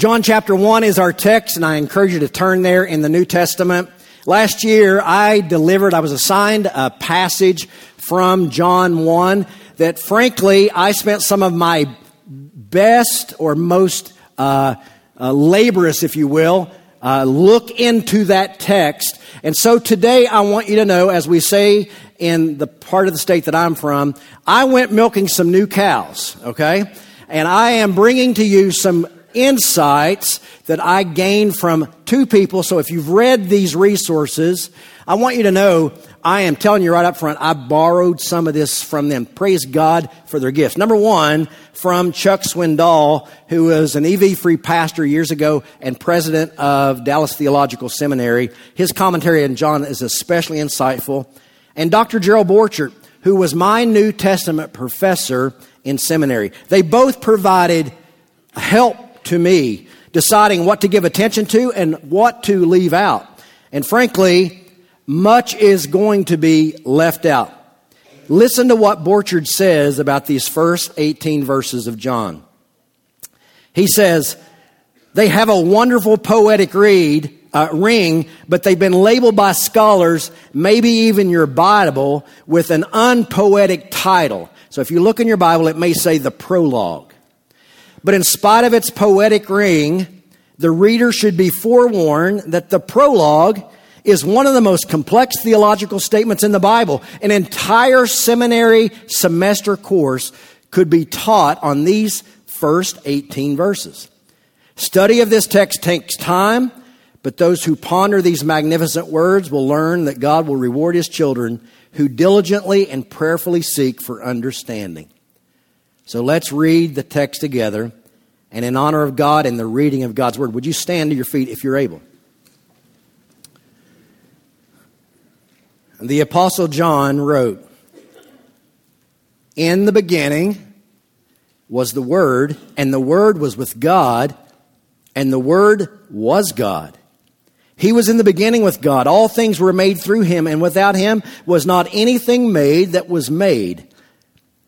John chapter 1 is our text, and I encourage you to turn there in the New Testament. Last year, I delivered, I was assigned a passage from John 1 that frankly, I spent some of my best or most uh, uh, laborious, if you will, uh, look into that text. And so today, I want you to know, as we say in the part of the state that I'm from, I went milking some new cows, okay? And I am bringing to you some insights that I gained from two people. So if you've read these resources, I want you to know I am telling you right up front, I borrowed some of this from them. Praise God for their gifts. Number one, from Chuck Swindoll, who was an EV free pastor years ago and president of Dallas Theological Seminary. His commentary on John is especially insightful. And Dr. Gerald Borchert, who was my New Testament professor in seminary. They both provided help to me deciding what to give attention to and what to leave out. And frankly, much is going to be left out. Listen to what Borchert says about these first 18 verses of John. He says, they have a wonderful poetic read, uh, ring, but they've been labeled by scholars, maybe even your Bible, with an unpoetic title. So if you look in your Bible, it may say the prologue. But in spite of its poetic ring, the reader should be forewarned that the prologue is one of the most complex theological statements in the Bible. An entire seminary semester course could be taught on these first 18 verses. Study of this text takes time, but those who ponder these magnificent words will learn that God will reward his children who diligently and prayerfully seek for understanding. So let's read the text together. And in honor of God and the reading of God's Word, would you stand to your feet if you're able? The Apostle John wrote, In the beginning was the Word, and the Word was with God, and the Word was God. He was in the beginning with God. All things were made through him, and without him was not anything made that was made.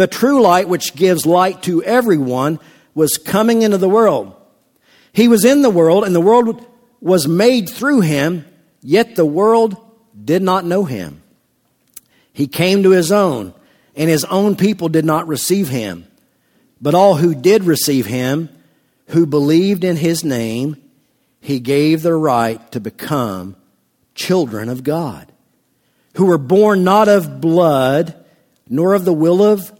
The true light, which gives light to everyone, was coming into the world. He was in the world, and the world was made through him, yet the world did not know him. He came to his own, and his own people did not receive him. But all who did receive him, who believed in his name, he gave the right to become children of God, who were born not of blood, nor of the will of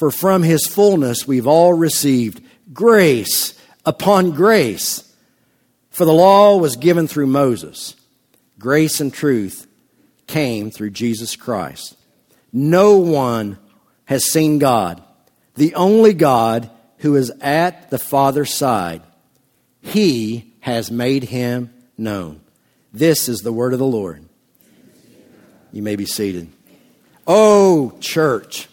For from his fullness we've all received grace upon grace. For the law was given through Moses, grace and truth came through Jesus Christ. No one has seen God, the only God who is at the Father's side. He has made him known. This is the word of the Lord. You may be seated. Oh, church.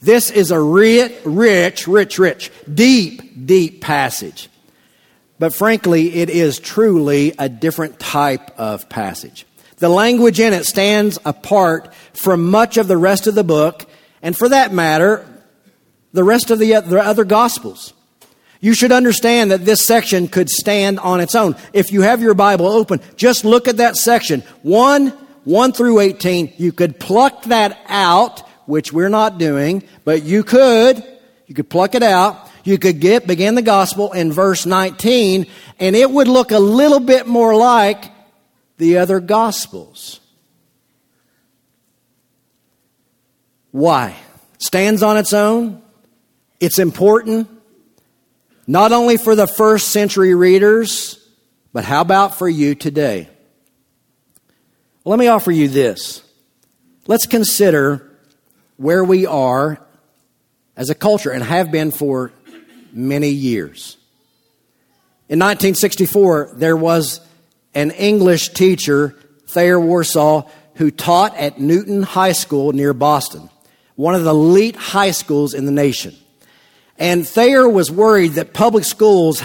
This is a rich, rich, rich, rich, deep, deep passage. But frankly, it is truly a different type of passage. The language in it stands apart from much of the rest of the book, and for that matter, the rest of the other gospels. You should understand that this section could stand on its own. If you have your Bible open, just look at that section. 1, 1 through 18. You could pluck that out, which we're not doing, but you could. You could pluck it out you could get begin the gospel in verse 19 and it would look a little bit more like the other gospels. Why? Stands on its own. It's important not only for the first century readers, but how about for you today? Let me offer you this. Let's consider where we are as a culture and have been for many years. In 1964, there was an English teacher, Thayer Warshaw, who taught at Newton High School near Boston, one of the elite high schools in the nation. And Thayer was worried that public schools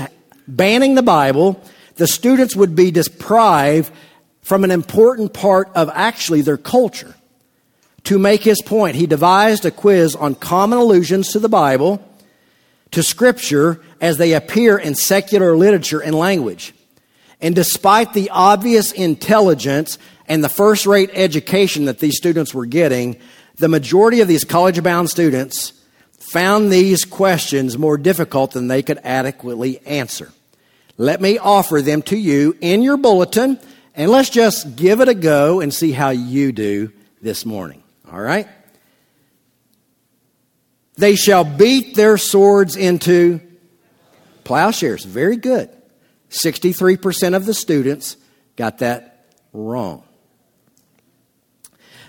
banning the Bible, the students would be deprived from an important part of actually their culture. To make his point, he devised a quiz on common allusions to the Bible, to Scripture, as they appear in secular literature and language. And despite the obvious intelligence and the first rate education that these students were getting, the majority of these college bound students found these questions more difficult than they could adequately answer. Let me offer them to you in your bulletin, and let's just give it a go and see how you do this morning. All right? They shall beat their swords into plowshares. Very good. 63% of the students got that wrong.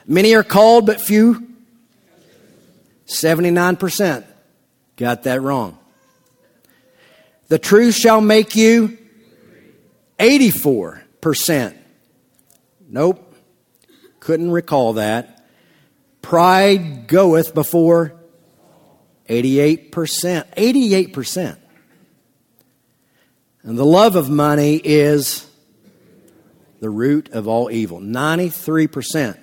Many are called, but few. 79% got that wrong. The truth shall make you 84%. Nope. Couldn't recall that. Pride goeth before 88%. 88%. And the love of money is the root of all evil. 93%.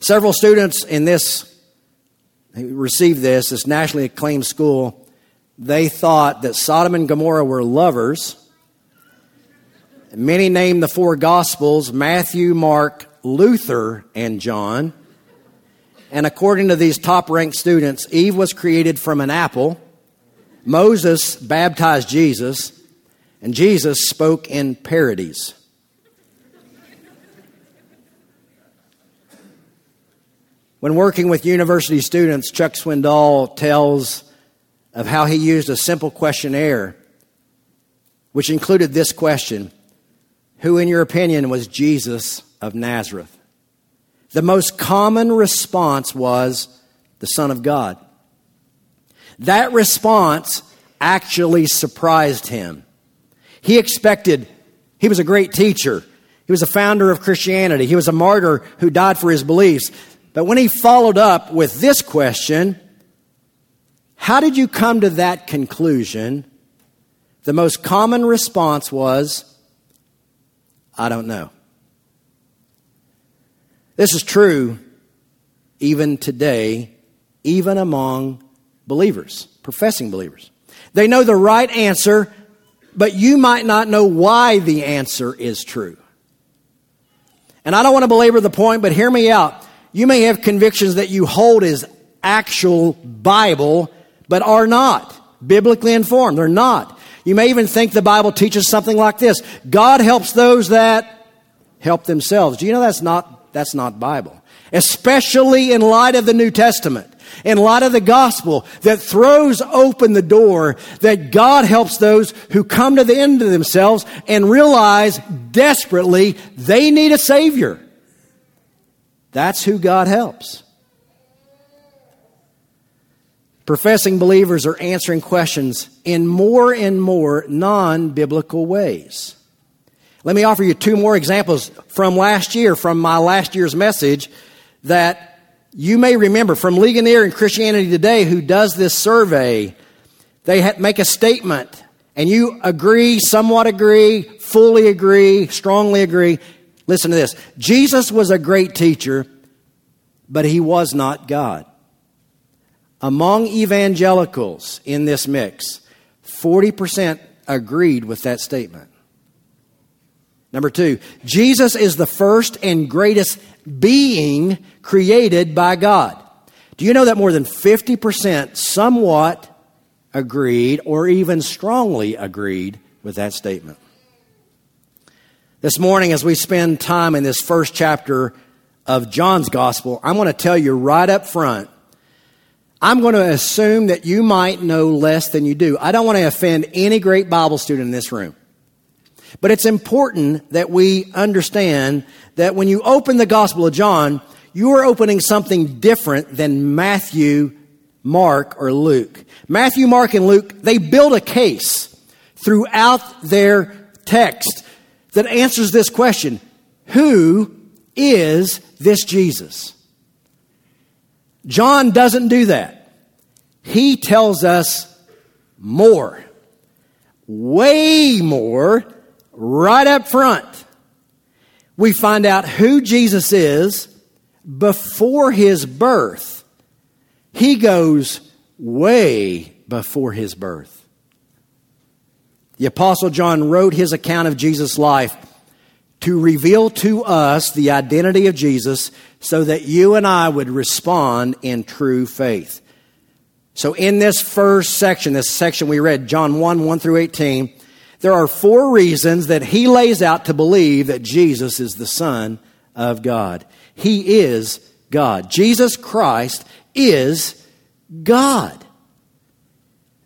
Several students in this received this, this nationally acclaimed school, they thought that Sodom and Gomorrah were lovers. Many named the four Gospels Matthew, Mark, Luther, and John. And according to these top ranked students, Eve was created from an apple, Moses baptized Jesus, and Jesus spoke in parodies. When working with university students, Chuck Swindoll tells of how he used a simple questionnaire, which included this question Who, in your opinion, was Jesus of Nazareth? The most common response was the Son of God. That response actually surprised him. He expected, he was a great teacher. He was a founder of Christianity. He was a martyr who died for his beliefs. But when he followed up with this question, how did you come to that conclusion? The most common response was, I don't know. This is true even today, even among believers, professing believers. They know the right answer, but you might not know why the answer is true. And I don't want to belabor the point, but hear me out. You may have convictions that you hold as actual Bible, but are not biblically informed. They're not. You may even think the Bible teaches something like this God helps those that help themselves. Do you know that's not that's not Bible. Especially in light of the New Testament, in light of the gospel that throws open the door that God helps those who come to the end of themselves and realize desperately they need a Savior. That's who God helps. Professing believers are answering questions in more and more non biblical ways. Let me offer you two more examples from last year, from my last year's message, that you may remember from Ligonier and Christianity Today, who does this survey. They make a statement, and you agree, somewhat agree, fully agree, strongly agree. Listen to this Jesus was a great teacher, but he was not God. Among evangelicals in this mix, 40% agreed with that statement. Number two, Jesus is the first and greatest being created by God. Do you know that more than 50% somewhat agreed or even strongly agreed with that statement. This morning, as we spend time in this first chapter of John's Gospel, I'm going to tell you right up front I'm going to assume that you might know less than you do. I don't want to offend any great Bible student in this room. But it's important that we understand that when you open the Gospel of John, you are opening something different than Matthew, Mark, or Luke. Matthew, Mark, and Luke, they build a case throughout their text that answers this question Who is this Jesus? John doesn't do that. He tells us more, way more, right up front. We find out who Jesus is before his birth. He goes way before his birth. The Apostle John wrote his account of Jesus' life to reveal to us the identity of Jesus so that you and I would respond in true faith. So, in this first section, this section we read, John 1 1 through 18, there are four reasons that he lays out to believe that Jesus is the Son of God. He is God. Jesus Christ is God.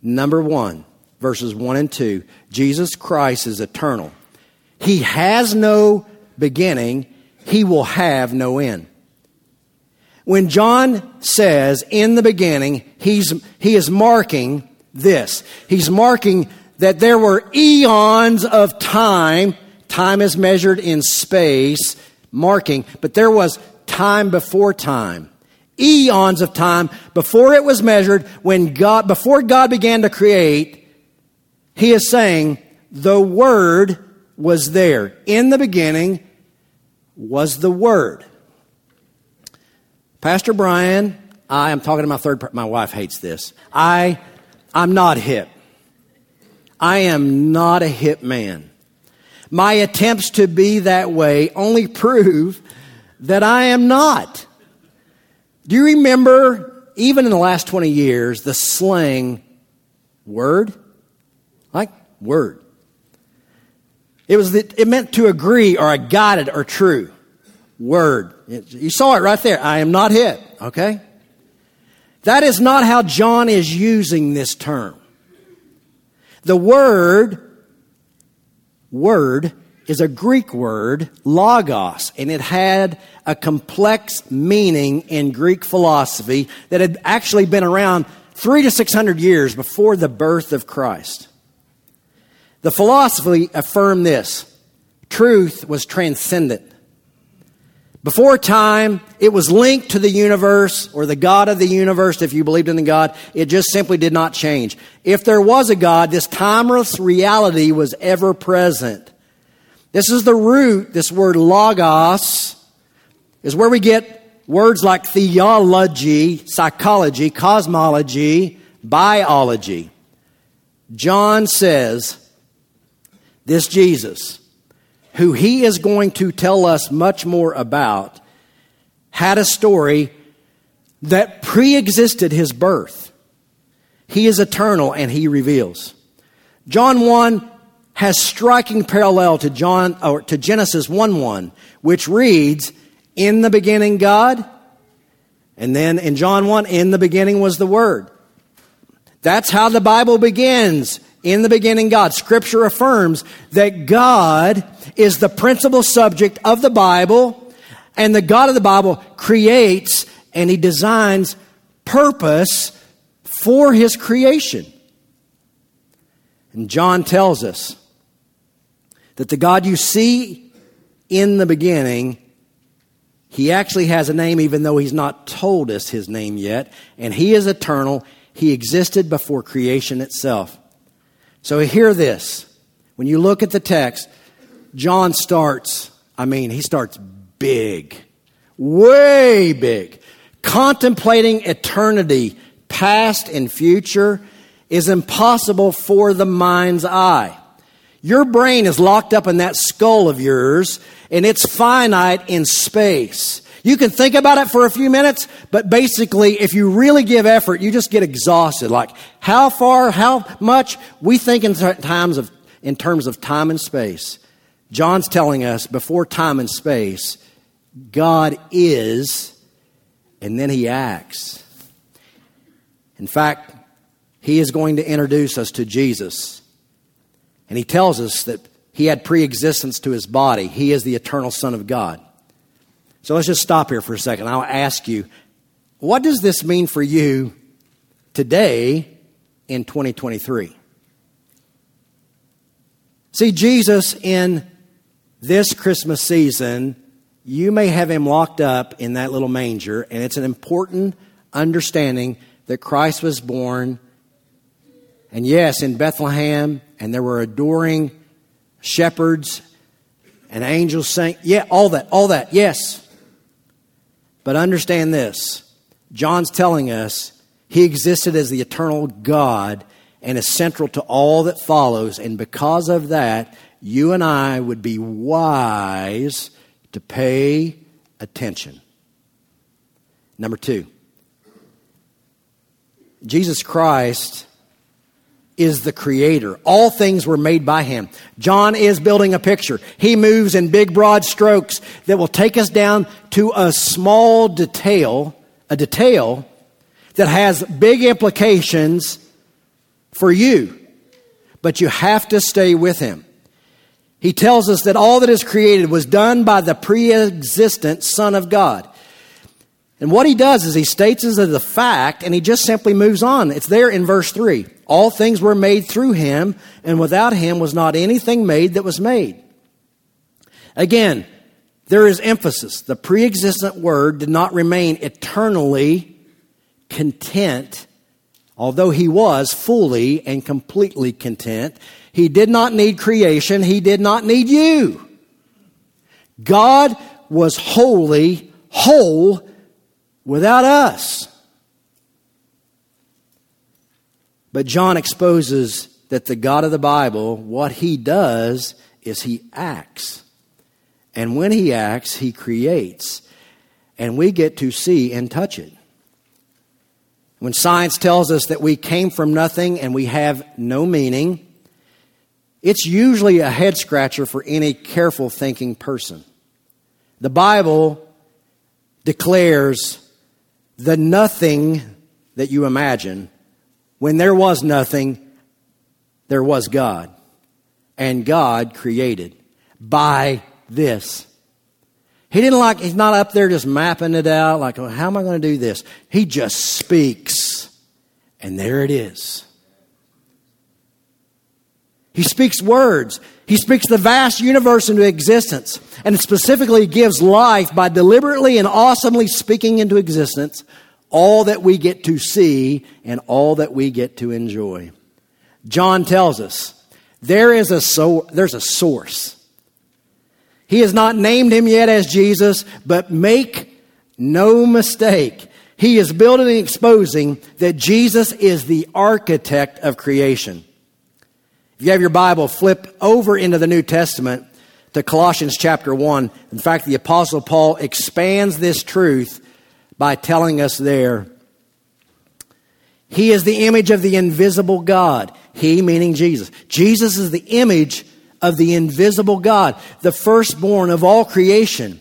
Number one, verses 1 and 2 Jesus Christ is eternal. He has no beginning, he will have no end. When John says in the beginning, he's, he is marking this. He's marking that there were eons of time. Time is measured in space, marking, but there was time before time. Eons of time before it was measured when God, before God began to create, he is saying the Word was there. In the beginning was the Word. Pastor Brian, I am talking to my third, my wife hates this. I, I'm not hip. I am not a hip man. My attempts to be that way only prove that I am not. Do you remember, even in the last 20 years, the slang word? Like word. It was the, it meant to agree or I got it or true. Word. You saw it right there. I am not hit. Okay? That is not how John is using this term. The word, word, is a Greek word, logos, and it had a complex meaning in Greek philosophy that had actually been around three to six hundred years before the birth of Christ. The philosophy affirmed this truth was transcendent. Before time, it was linked to the universe or the God of the universe, if you believed in the God. It just simply did not change. If there was a God, this timeless reality was ever present. This is the root, this word logos, is where we get words like theology, psychology, cosmology, biology. John says, this Jesus, who he is going to tell us much more about, had a story that pre existed his birth. He is eternal and he reveals. John 1 has striking parallel to John or to Genesis 1 1, which reads, In the beginning God, and then in John 1, in the beginning was the Word. That's how the Bible begins. In the beginning, God. Scripture affirms that God is the principal subject of the Bible, and the God of the Bible creates and He designs purpose for His creation. And John tells us that the God you see in the beginning, He actually has a name, even though He's not told us His name yet, and He is eternal. He existed before creation itself. So hear this. When you look at the text, John starts, I mean, he starts big, way big. Contemplating eternity, past and future, is impossible for the mind's eye. Your brain is locked up in that skull of yours, and it's finite in space. You can think about it for a few minutes, but basically, if you really give effort, you just get exhausted. Like, how far, how much? We think in times of, in terms of time and space. John's telling us before time and space, God is, and then he acts. In fact, he is going to introduce us to Jesus. And he tells us that he had pre existence to his body. He is the eternal Son of God. So let's just stop here for a second. I'll ask you, what does this mean for you today in 2023? See, Jesus in this Christmas season, you may have him locked up in that little manger, and it's an important understanding that Christ was born. And yes, in Bethlehem, and there were adoring shepherds and angels saying, yeah, all that, all that, yes. But understand this John's telling us he existed as the eternal God and is central to all that follows. And because of that, you and I would be wise to pay attention. Number two, Jesus Christ is the creator. All things were made by him. John is building a picture. He moves in big, broad strokes that will take us down to a small detail, a detail that has big implications for you. But you have to stay with him. He tells us that all that is created was done by the pre existent Son of God. And what he does is he states as a fact and he just simply moves on. It's there in verse 3. All things were made through him, and without him was not anything made that was made. Again, there is emphasis. The pre existent word did not remain eternally content, although he was fully and completely content. He did not need creation. He did not need you. God was holy, whole without us. But John exposes that the God of the Bible, what he does is he acts. And when he acts, he creates. And we get to see and touch it. When science tells us that we came from nothing and we have no meaning, it's usually a head scratcher for any careful thinking person. The Bible declares the nothing that you imagine. When there was nothing, there was God. And God created by this. He didn't like, he's not up there just mapping it out, like, oh, how am I going to do this? He just speaks. And there it is. He speaks words. He speaks the vast universe into existence and specifically gives life by deliberately and awesomely speaking into existence all that we get to see and all that we get to enjoy. John tells us there is a so, there's a source. He has not named him yet as Jesus, but make no mistake. He is building and exposing that Jesus is the architect of creation. If you have your Bible, flip over into the New Testament to Colossians chapter 1. In fact, the Apostle Paul expands this truth by telling us there He is the image of the invisible God. He meaning Jesus. Jesus is the image of the invisible God, the firstborn of all creation.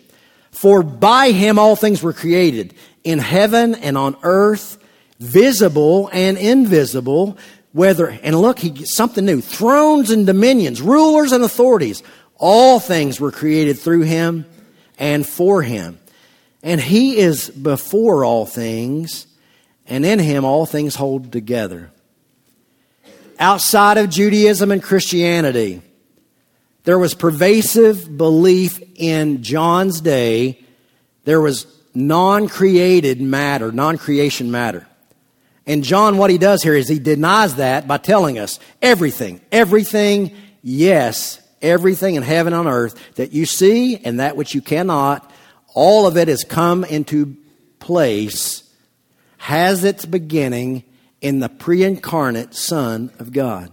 For by him all things were created, in heaven and on earth, visible and invisible whether, and look, he something new. Thrones and dominions, rulers and authorities, all things were created through him and for him. And he is before all things, and in him all things hold together. Outside of Judaism and Christianity, there was pervasive belief in John's day. There was non created matter, non creation matter. And John, what he does here is he denies that by telling us everything, everything, yes, everything in heaven and on earth that you see and that which you cannot, all of it has come into place, has its beginning in the pre incarnate Son of God.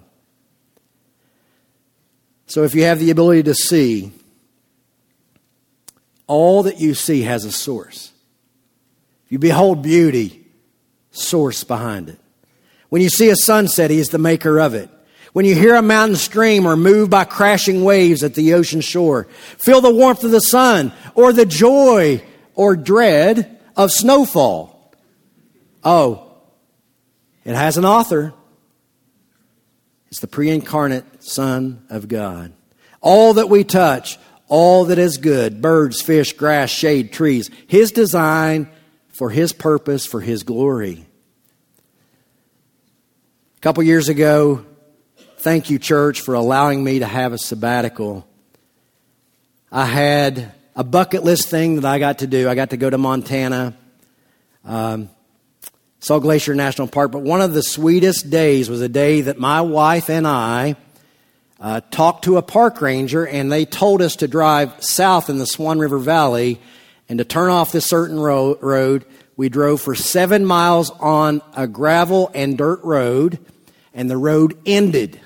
So if you have the ability to see, All that you see has a source. If you behold beauty, source behind it. When you see a sunset, He is the maker of it. When you hear a mountain stream or moved by crashing waves at the ocean shore, feel the warmth of the sun or the joy or dread of snowfall. Oh, it has an author. It's the pre incarnate Son of God. All that we touch, all that is good birds, fish, grass, shade, trees His design for His purpose, for His glory. A couple years ago, thank you, church, for allowing me to have a sabbatical. I had a bucket list thing that I got to do. I got to go to Montana, um, Glacier National Park. But one of the sweetest days was a day that my wife and I uh, talked to a park ranger, and they told us to drive south in the Swan River Valley and to turn off this certain ro- road. We drove for seven miles on a gravel and dirt road, and the road ended.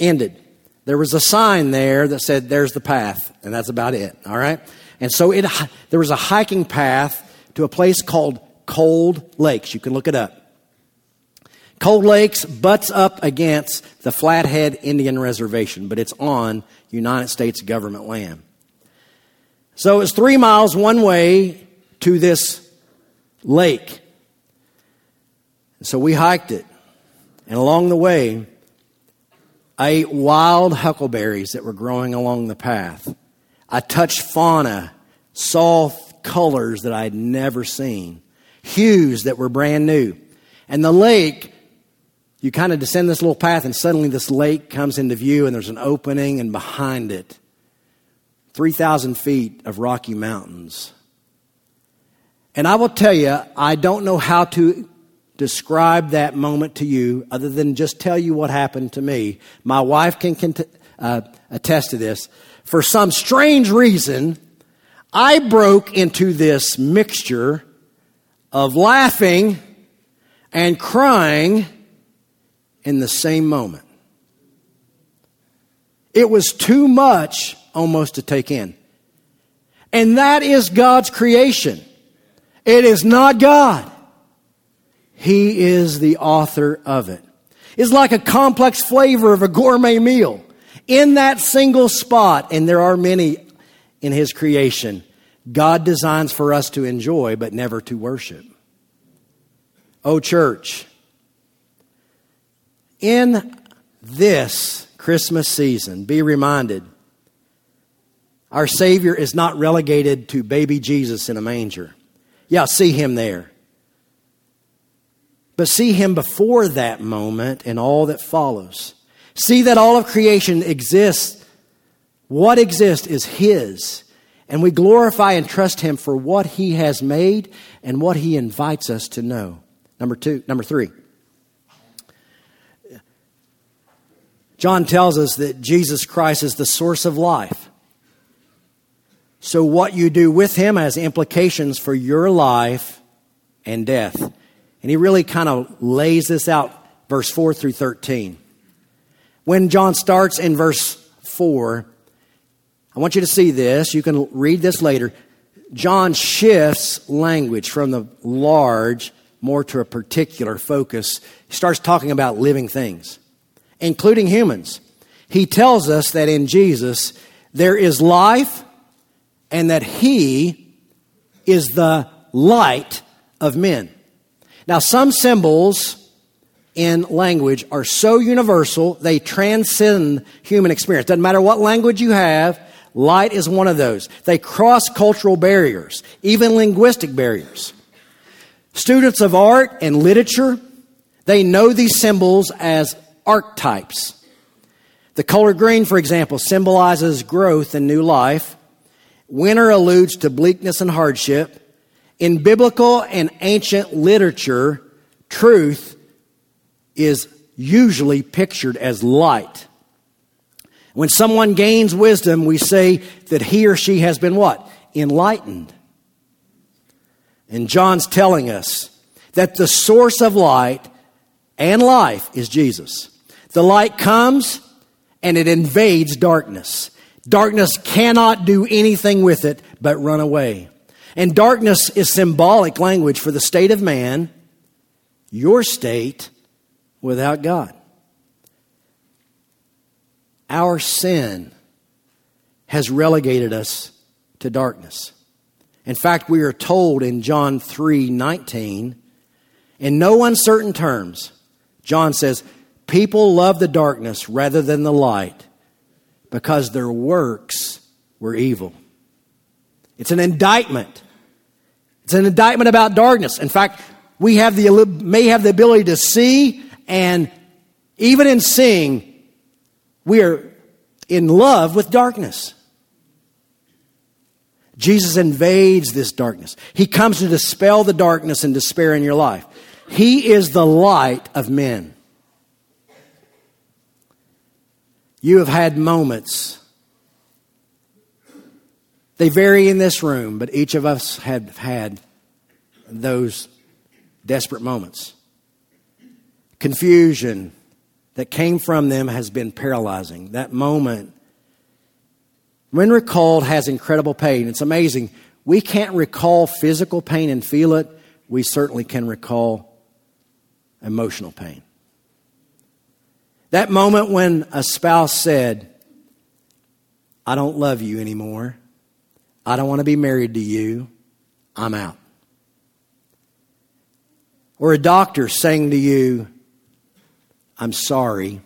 Ended. There was a sign there that said, There's the path, and that's about it, all right? And so it, there was a hiking path to a place called Cold Lakes. You can look it up. Cold Lakes butts up against the Flathead Indian Reservation, but it's on United States government land. So it's three miles one way to this lake. So we hiked it. And along the way, I ate wild huckleberries that were growing along the path. I touched fauna, saw colors that I'd never seen, hues that were brand new. And the lake you kind of descend this little path, and suddenly this lake comes into view, and there's an opening, and behind it, 3,000 feet of Rocky Mountains. And I will tell you, I don't know how to describe that moment to you other than just tell you what happened to me. My wife can, uh, attest to this. For some strange reason, I broke into this mixture of laughing and crying in the same moment. It was too much almost to take in. And that is God's creation. It is not God. He is the author of it. It's like a complex flavor of a gourmet meal in that single spot, and there are many in His creation. God designs for us to enjoy, but never to worship. Oh, church, in this Christmas season, be reminded our Savior is not relegated to baby Jesus in a manger. Yeah, see him there. But see him before that moment and all that follows. See that all of creation exists. What exists is his. And we glorify and trust him for what he has made and what he invites us to know. Number two, number three. John tells us that Jesus Christ is the source of life. So, what you do with him has implications for your life and death. And he really kind of lays this out, verse 4 through 13. When John starts in verse 4, I want you to see this. You can read this later. John shifts language from the large more to a particular focus. He starts talking about living things including humans. He tells us that in Jesus there is life and that He is the light of men. Now, some symbols in language are so universal, they transcend human experience. Doesn't matter what language you have, light is one of those. They cross cultural barriers, even linguistic barriers. Students of art and literature, they know these symbols as archetypes. The color green, for example, symbolizes growth and new life. Winter alludes to bleakness and hardship. In biblical and ancient literature, truth is usually pictured as light. When someone gains wisdom, we say that he or she has been what? Enlightened. And John's telling us that the source of light and life is Jesus. The light comes and it invades darkness. Darkness cannot do anything with it but run away. And darkness is symbolic language for the state of man, your state, without God. Our sin has relegated us to darkness. In fact, we are told in John 3 19, in no uncertain terms, John says, People love the darkness rather than the light because their works were evil. It's an indictment. It's an indictment about darkness. In fact, we have the, may have the ability to see, and even in seeing, we are in love with darkness. Jesus invades this darkness. He comes to dispel the darkness and despair in your life. He is the light of men. You have had moments. They vary in this room, but each of us have had those desperate moments. Confusion that came from them has been paralyzing. That moment, when recalled, has incredible pain. It's amazing. We can't recall physical pain and feel it. We certainly can recall emotional pain. That moment when a spouse said, I don't love you anymore. I don't want to be married to you. I'm out. Or a doctor saying to you, I'm sorry,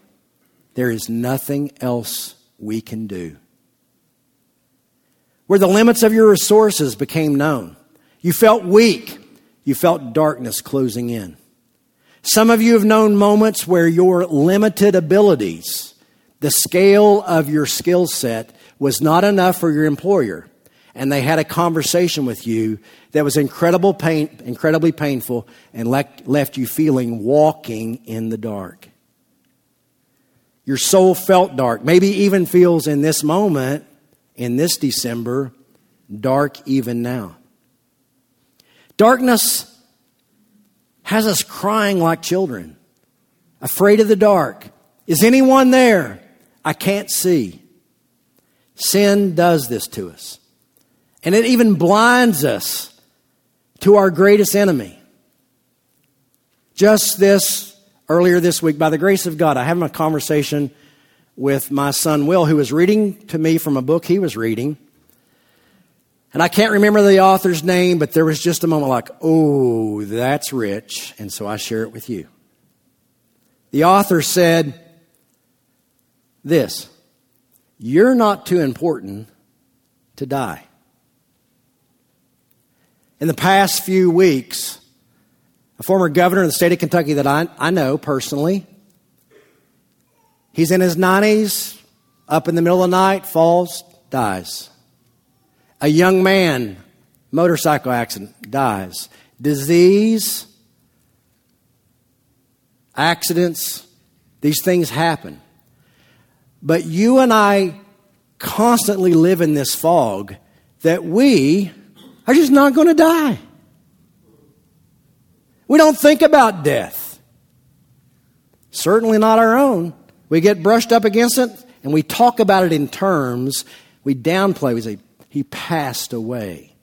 there is nothing else we can do. Where the limits of your resources became known. You felt weak. You felt darkness closing in. Some of you have known moments where your limited abilities, the scale of your skill set, was not enough for your employer. And they had a conversation with you that was incredible pain, incredibly painful and left you feeling walking in the dark. Your soul felt dark, maybe even feels in this moment, in this December, dark even now. Darkness has us crying like children, afraid of the dark. Is anyone there? I can't see. Sin does this to us. And it even blinds us to our greatest enemy. Just this, earlier this week, by the grace of God, I had a conversation with my son Will, who was reading to me from a book he was reading. And I can't remember the author's name, but there was just a moment like, oh, that's rich. And so I share it with you. The author said this You're not too important to die. In the past few weeks, a former governor of the state of Kentucky that I, I know personally, he's in his 90s, up in the middle of the night, falls, dies. A young man, motorcycle accident, dies. Disease, accidents, these things happen. But you and I constantly live in this fog that we are just not going to die. We don't think about death. Certainly not our own. We get brushed up against it and we talk about it in terms, we downplay, we say, he passed away.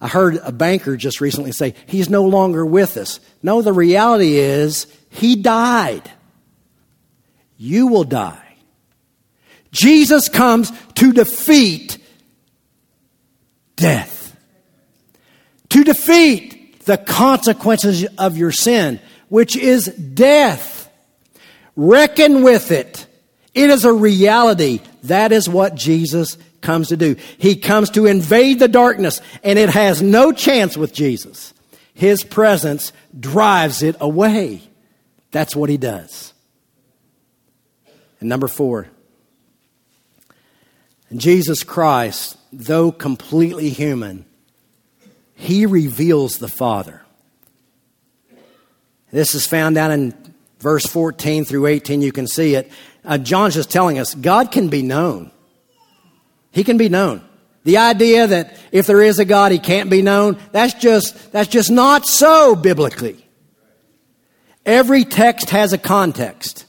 I heard a banker just recently say, He's no longer with us. No, the reality is, He died. You will die. Jesus comes to defeat death, to defeat the consequences of your sin, which is death. Reckon with it. It is a reality. That is what Jesus comes to do. He comes to invade the darkness, and it has no chance with Jesus. His presence drives it away. That's what he does. And number four, Jesus Christ, though completely human, he reveals the Father. This is found down in verse 14 through 18. You can see it. Uh, John's just telling us God can be known. He can be known. The idea that if there is a God, he can't be known, that's just, that's just not so biblically. Every text has a context.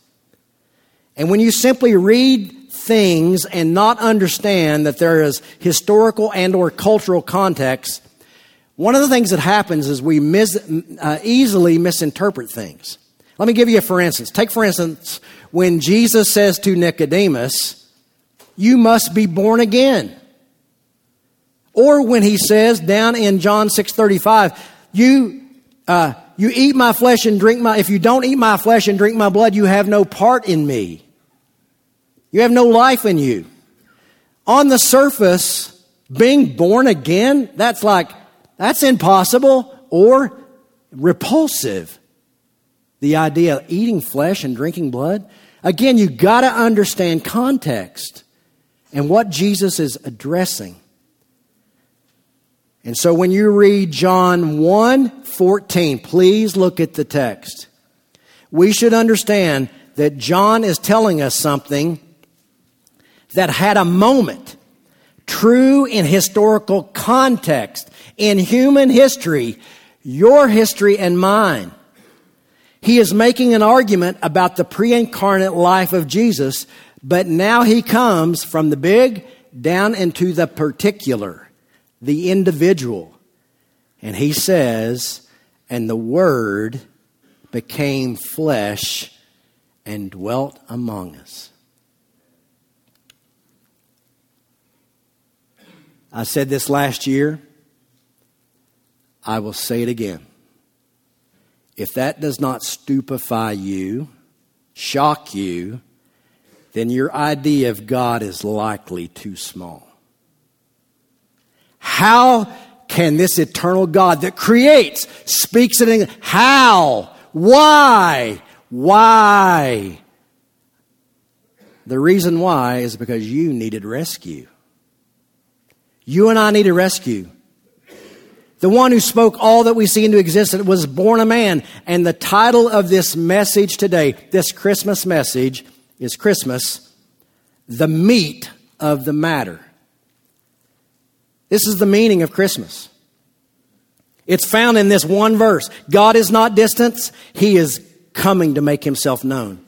And when you simply read things and not understand that there is historical and or cultural context, one of the things that happens is we mis, uh, easily misinterpret things. Let me give you a for instance. Take for instance when Jesus says to Nicodemus, "You must be born again." Or when he says down in John 6:35, "You uh, you eat my flesh and drink my, if you don't eat my flesh and drink my blood, you have no part in me. You have no life in you. On the surface, being born again, that's like, that's impossible or repulsive. The idea of eating flesh and drinking blood. Again, you gotta understand context and what Jesus is addressing. And so when you read John 1 14, please look at the text. We should understand that John is telling us something that had a moment, true in historical context, in human history, your history and mine. He is making an argument about the pre incarnate life of Jesus, but now he comes from the big down into the particular the individual. And he says, and the Word became flesh and dwelt among us. I said this last year. I will say it again. If that does not stupefy you, shock you, then your idea of God is likely too small. How can this eternal God that creates, speaks it in, how? Why? Why? The reason why is because you needed rescue. You and I need a rescue. The one who spoke all that we see into existence was born a man. And the title of this message today, this Christmas message, is Christmas, the meat of the matter. This is the meaning of Christmas. It's found in this one verse. God is not distant. He is coming to make himself known.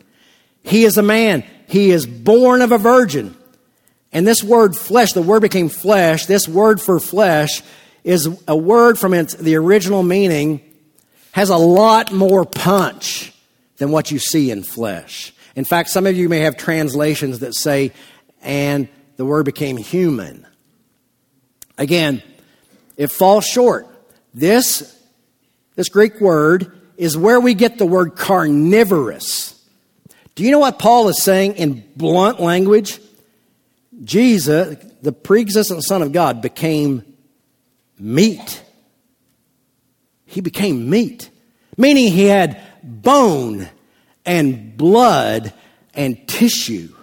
He is a man. He is born of a virgin. And this word flesh, the word became flesh, this word for flesh is a word from its, the original meaning, has a lot more punch than what you see in flesh. In fact, some of you may have translations that say, and the word became human. Again, it falls short. This, this Greek word is where we get the word carnivorous. Do you know what Paul is saying in blunt language? Jesus, the pre existent Son of God, became meat. He became meat, meaning he had bone and blood and tissue.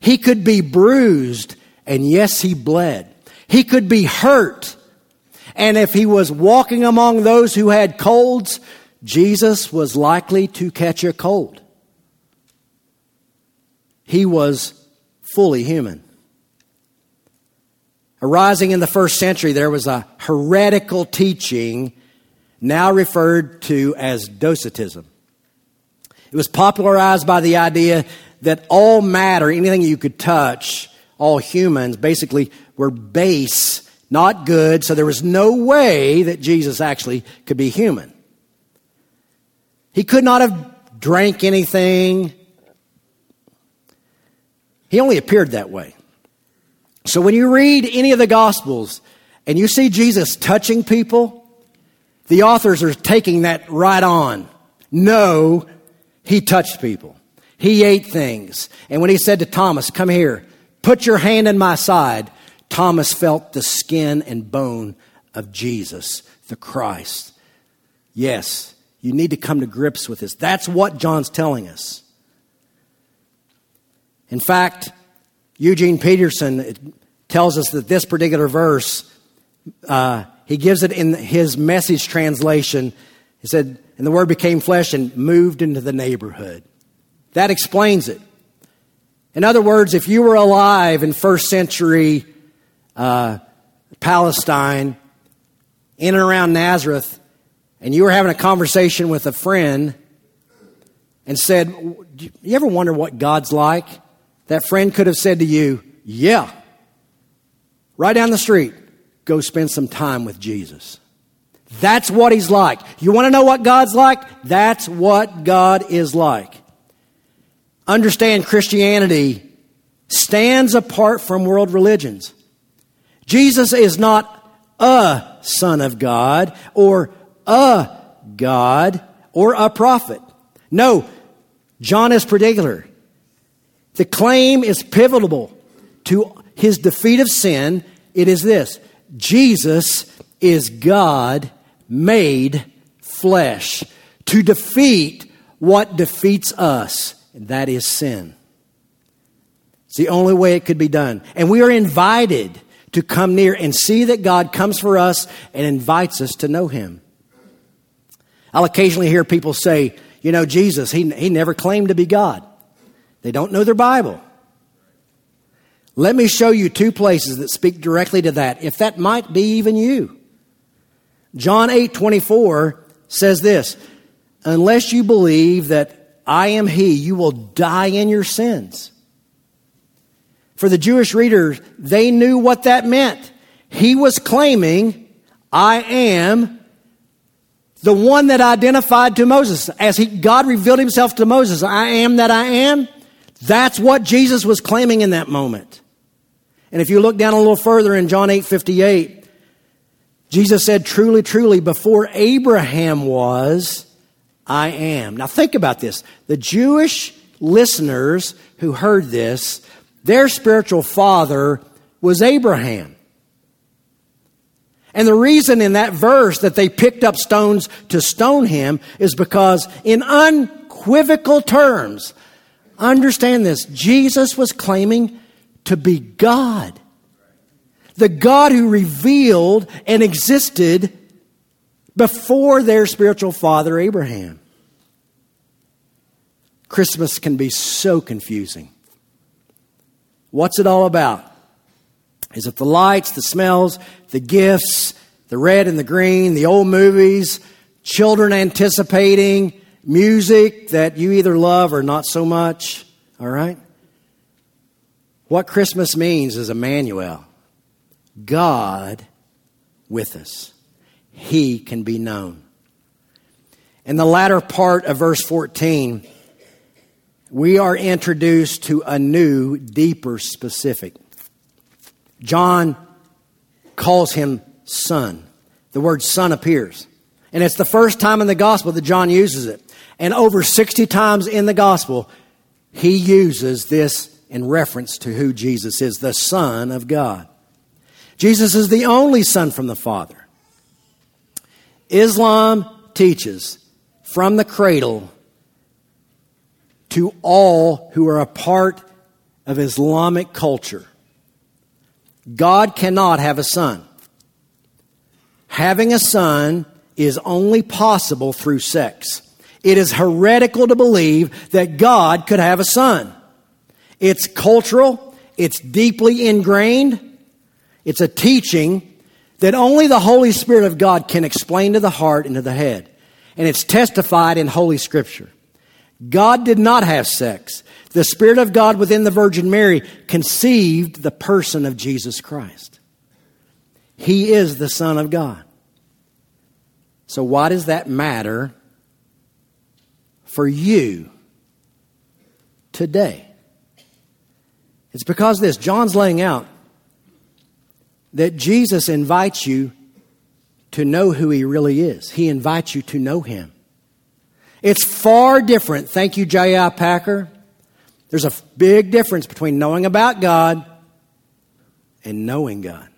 He could be bruised, and yes, he bled. He could be hurt. And if he was walking among those who had colds, Jesus was likely to catch a cold. He was fully human. Arising in the first century, there was a heretical teaching now referred to as Docetism. It was popularized by the idea that all matter, anything you could touch, all humans, basically were base, not good, so there was no way that Jesus actually could be human. He could not have drank anything. He only appeared that way. So when you read any of the Gospels and you see Jesus touching people, the authors are taking that right on. No, he touched people. He ate things. And when he said to Thomas, Come here, put your hand in my side, Thomas felt the skin and bone of Jesus, the Christ. Yes, you need to come to grips with this. That's what John's telling us. In fact, Eugene Peterson tells us that this particular verse, uh, he gives it in his message translation. He said, And the word became flesh and moved into the neighborhood. That explains it. In other words, if you were alive in first century uh, Palestine, in and around Nazareth, and you were having a conversation with a friend and said, You ever wonder what God's like? That friend could have said to you, Yeah, right down the street, go spend some time with Jesus. That's what he's like. You want to know what God's like? That's what God is like. Understand Christianity stands apart from world religions. Jesus is not a son of God or a God or a prophet. No, John is particular. The claim is pivotal to his defeat of sin. It is this Jesus is God made flesh to defeat what defeats us, and that is sin. It's the only way it could be done. And we are invited to come near and see that God comes for us and invites us to know Him. I'll occasionally hear people say, you know, Jesus, he, he never claimed to be God. They don't know their Bible. Let me show you two places that speak directly to that, if that might be even you. John 8 24 says this Unless you believe that I am He, you will die in your sins. For the Jewish readers, they knew what that meant. He was claiming, I am the one that identified to Moses. As he, God revealed himself to Moses, I am that I am. That's what Jesus was claiming in that moment. And if you look down a little further in John 8 58, Jesus said, Truly, truly, before Abraham was, I am. Now think about this. The Jewish listeners who heard this, their spiritual father was Abraham. And the reason in that verse that they picked up stones to stone him is because, in unequivocal terms, understand this Jesus was claiming to be God the God who revealed and existed before their spiritual father Abraham. Christmas can be so confusing. What's it all about? Is it the lights, the smells, the gifts, the red and the green, the old movies, children anticipating, music that you either love or not so much? All right? What Christmas means is Emmanuel. God with us. He can be known. In the latter part of verse 14, we are introduced to a new, deeper specific. John calls him son. The word son appears. And it's the first time in the gospel that John uses it. And over 60 times in the gospel, he uses this in reference to who Jesus is, the Son of God. Jesus is the only Son from the Father. Islam teaches from the cradle to all who are a part of Islamic culture God cannot have a son. Having a son is only possible through sex. It is heretical to believe that God could have a son. It's cultural, it's deeply ingrained, it's a teaching that only the Holy Spirit of God can explain to the heart and to the head. And it's testified in Holy Scripture. God did not have sex. The Spirit of God within the Virgin Mary conceived the person of Jesus Christ. He is the Son of God. So, why does that matter for you today? It's because this John's laying out that Jesus invites you to know who He really is. He invites you to know Him. It's far different. Thank you, J.I. Packer. There's a big difference between knowing about God and knowing God.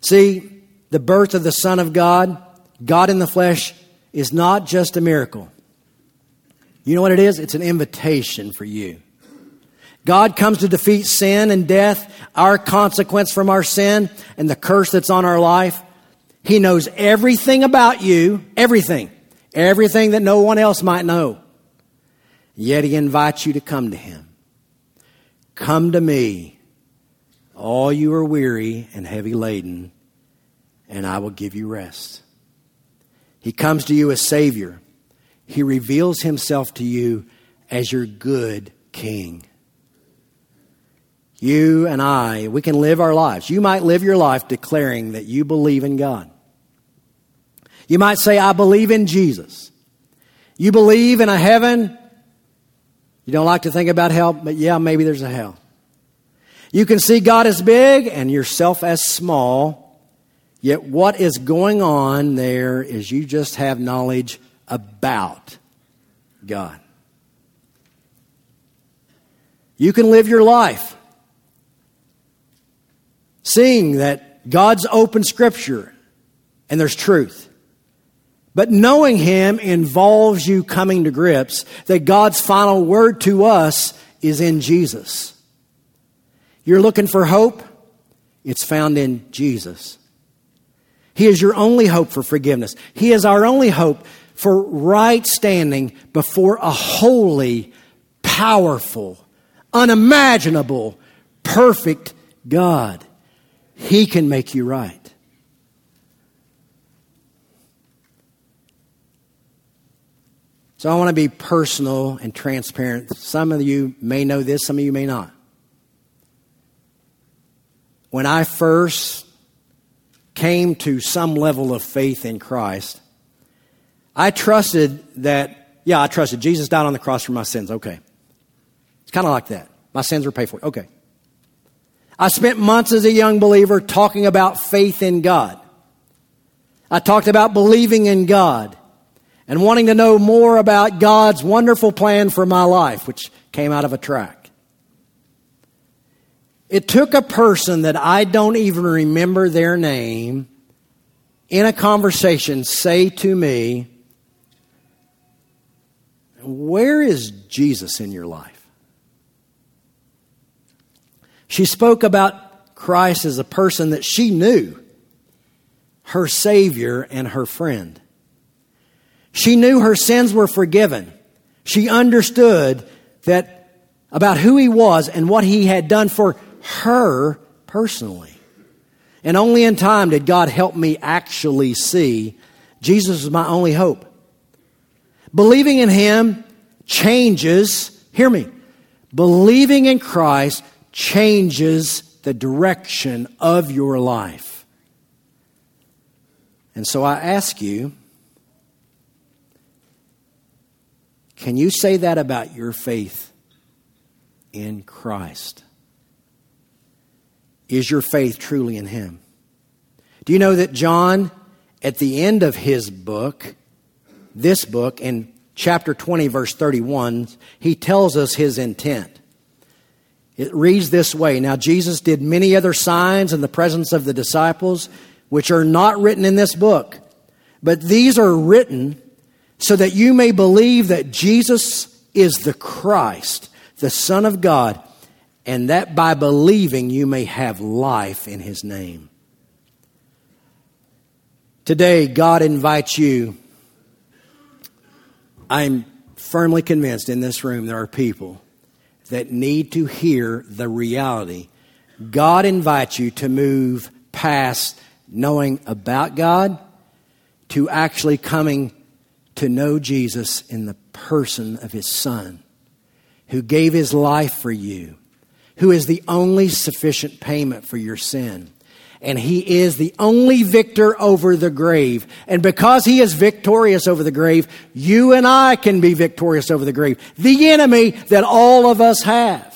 See, the birth of the Son of God, God in the flesh, is not just a miracle. You know what it is? It's an invitation for you. God comes to defeat sin and death, our consequence from our sin, and the curse that's on our life. He knows everything about you, everything, everything that no one else might know. Yet He invites you to come to Him. Come to me, all you are weary and heavy laden, and I will give you rest. He comes to you as Savior. He reveals Himself to you as your good king. You and I, we can live our lives. You might live your life declaring that you believe in God. You might say, I believe in Jesus. You believe in a heaven. You don't like to think about hell, but yeah, maybe there's a hell. You can see God as big and yourself as small. Yet what is going on there is you just have knowledge about God. You can live your life seeing that God's open scripture and there's truth. But knowing Him involves you coming to grips that God's final word to us is in Jesus. You're looking for hope? It's found in Jesus. He is your only hope for forgiveness. He is our only hope for right standing before a holy, powerful, unimaginable, perfect God. He can make you right. So I want to be personal and transparent. Some of you may know this, some of you may not. When I first came to some level of faith in Christ, I trusted that, yeah, I trusted Jesus died on the cross for my sins. Okay. It's kind of like that. My sins were paid for. Okay. I spent months as a young believer talking about faith in God. I talked about believing in God and wanting to know more about God's wonderful plan for my life, which came out of a track. It took a person that I don't even remember their name in a conversation say to me, Where is Jesus in your life? She spoke about Christ as a person that she knew, her Savior and her friend. She knew her sins were forgiven. She understood that about who he was and what he had done for her personally. And only in time did God help me actually see Jesus is my only hope. Believing in him changes, hear me, believing in Christ changes the direction of your life. And so I ask you can you say that about your faith in Christ? Is your faith truly in Him? Do you know that John, at the end of his book, this book, in chapter 20, verse 31, he tells us his intent. It reads this way Now, Jesus did many other signs in the presence of the disciples, which are not written in this book, but these are written so that you may believe that Jesus is the Christ, the Son of God, and that by believing you may have life in His name. Today, God invites you. I'm firmly convinced in this room there are people that need to hear the reality. God invites you to move past knowing about God to actually coming to know Jesus in the person of His Son, who gave His life for you, who is the only sufficient payment for your sin and he is the only victor over the grave. And because he is victorious over the grave, you and I can be victorious over the grave. The enemy that all of us have.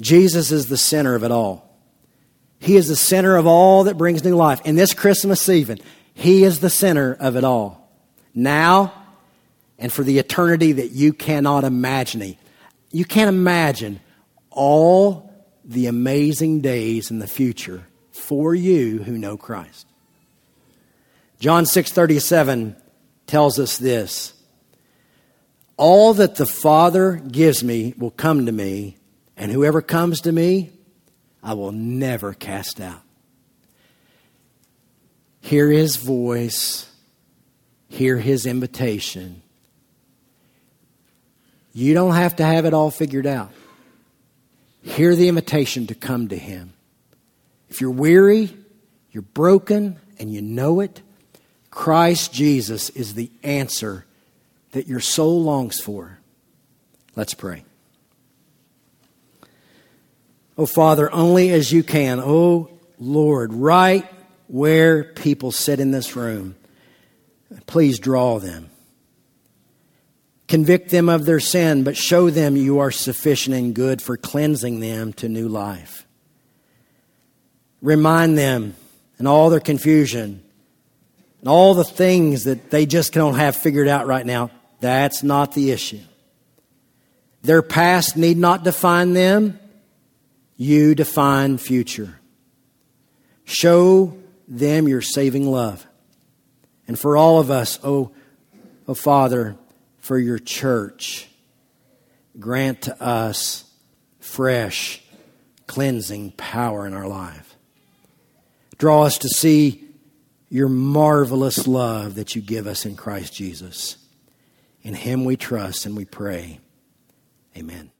Jesus is the center of it all. He is the center of all that brings new life. And this Christmas season, He is the center of it all. Now and for the eternity that you cannot imagine. You can't imagine all the amazing days in the future for you who know Christ. John 6:37 tells us this. All that the Father gives me will come to me, and whoever comes to me, I will never cast out. Hear his voice, hear his invitation. You don't have to have it all figured out. Hear the invitation to come to Him. If you're weary, you're broken, and you know it, Christ Jesus is the answer that your soul longs for. Let's pray. Oh, Father, only as you can. Oh, Lord, right where people sit in this room, please draw them. Convict them of their sin, but show them you are sufficient and good for cleansing them to new life. Remind them in all their confusion and all the things that they just don't have figured out right now. That's not the issue. Their past need not define them. You define future. Show them your saving love. And for all of us, oh, oh Father, for your church. Grant to us fresh, cleansing power in our life. Draw us to see your marvelous love that you give us in Christ Jesus. In Him we trust and we pray. Amen.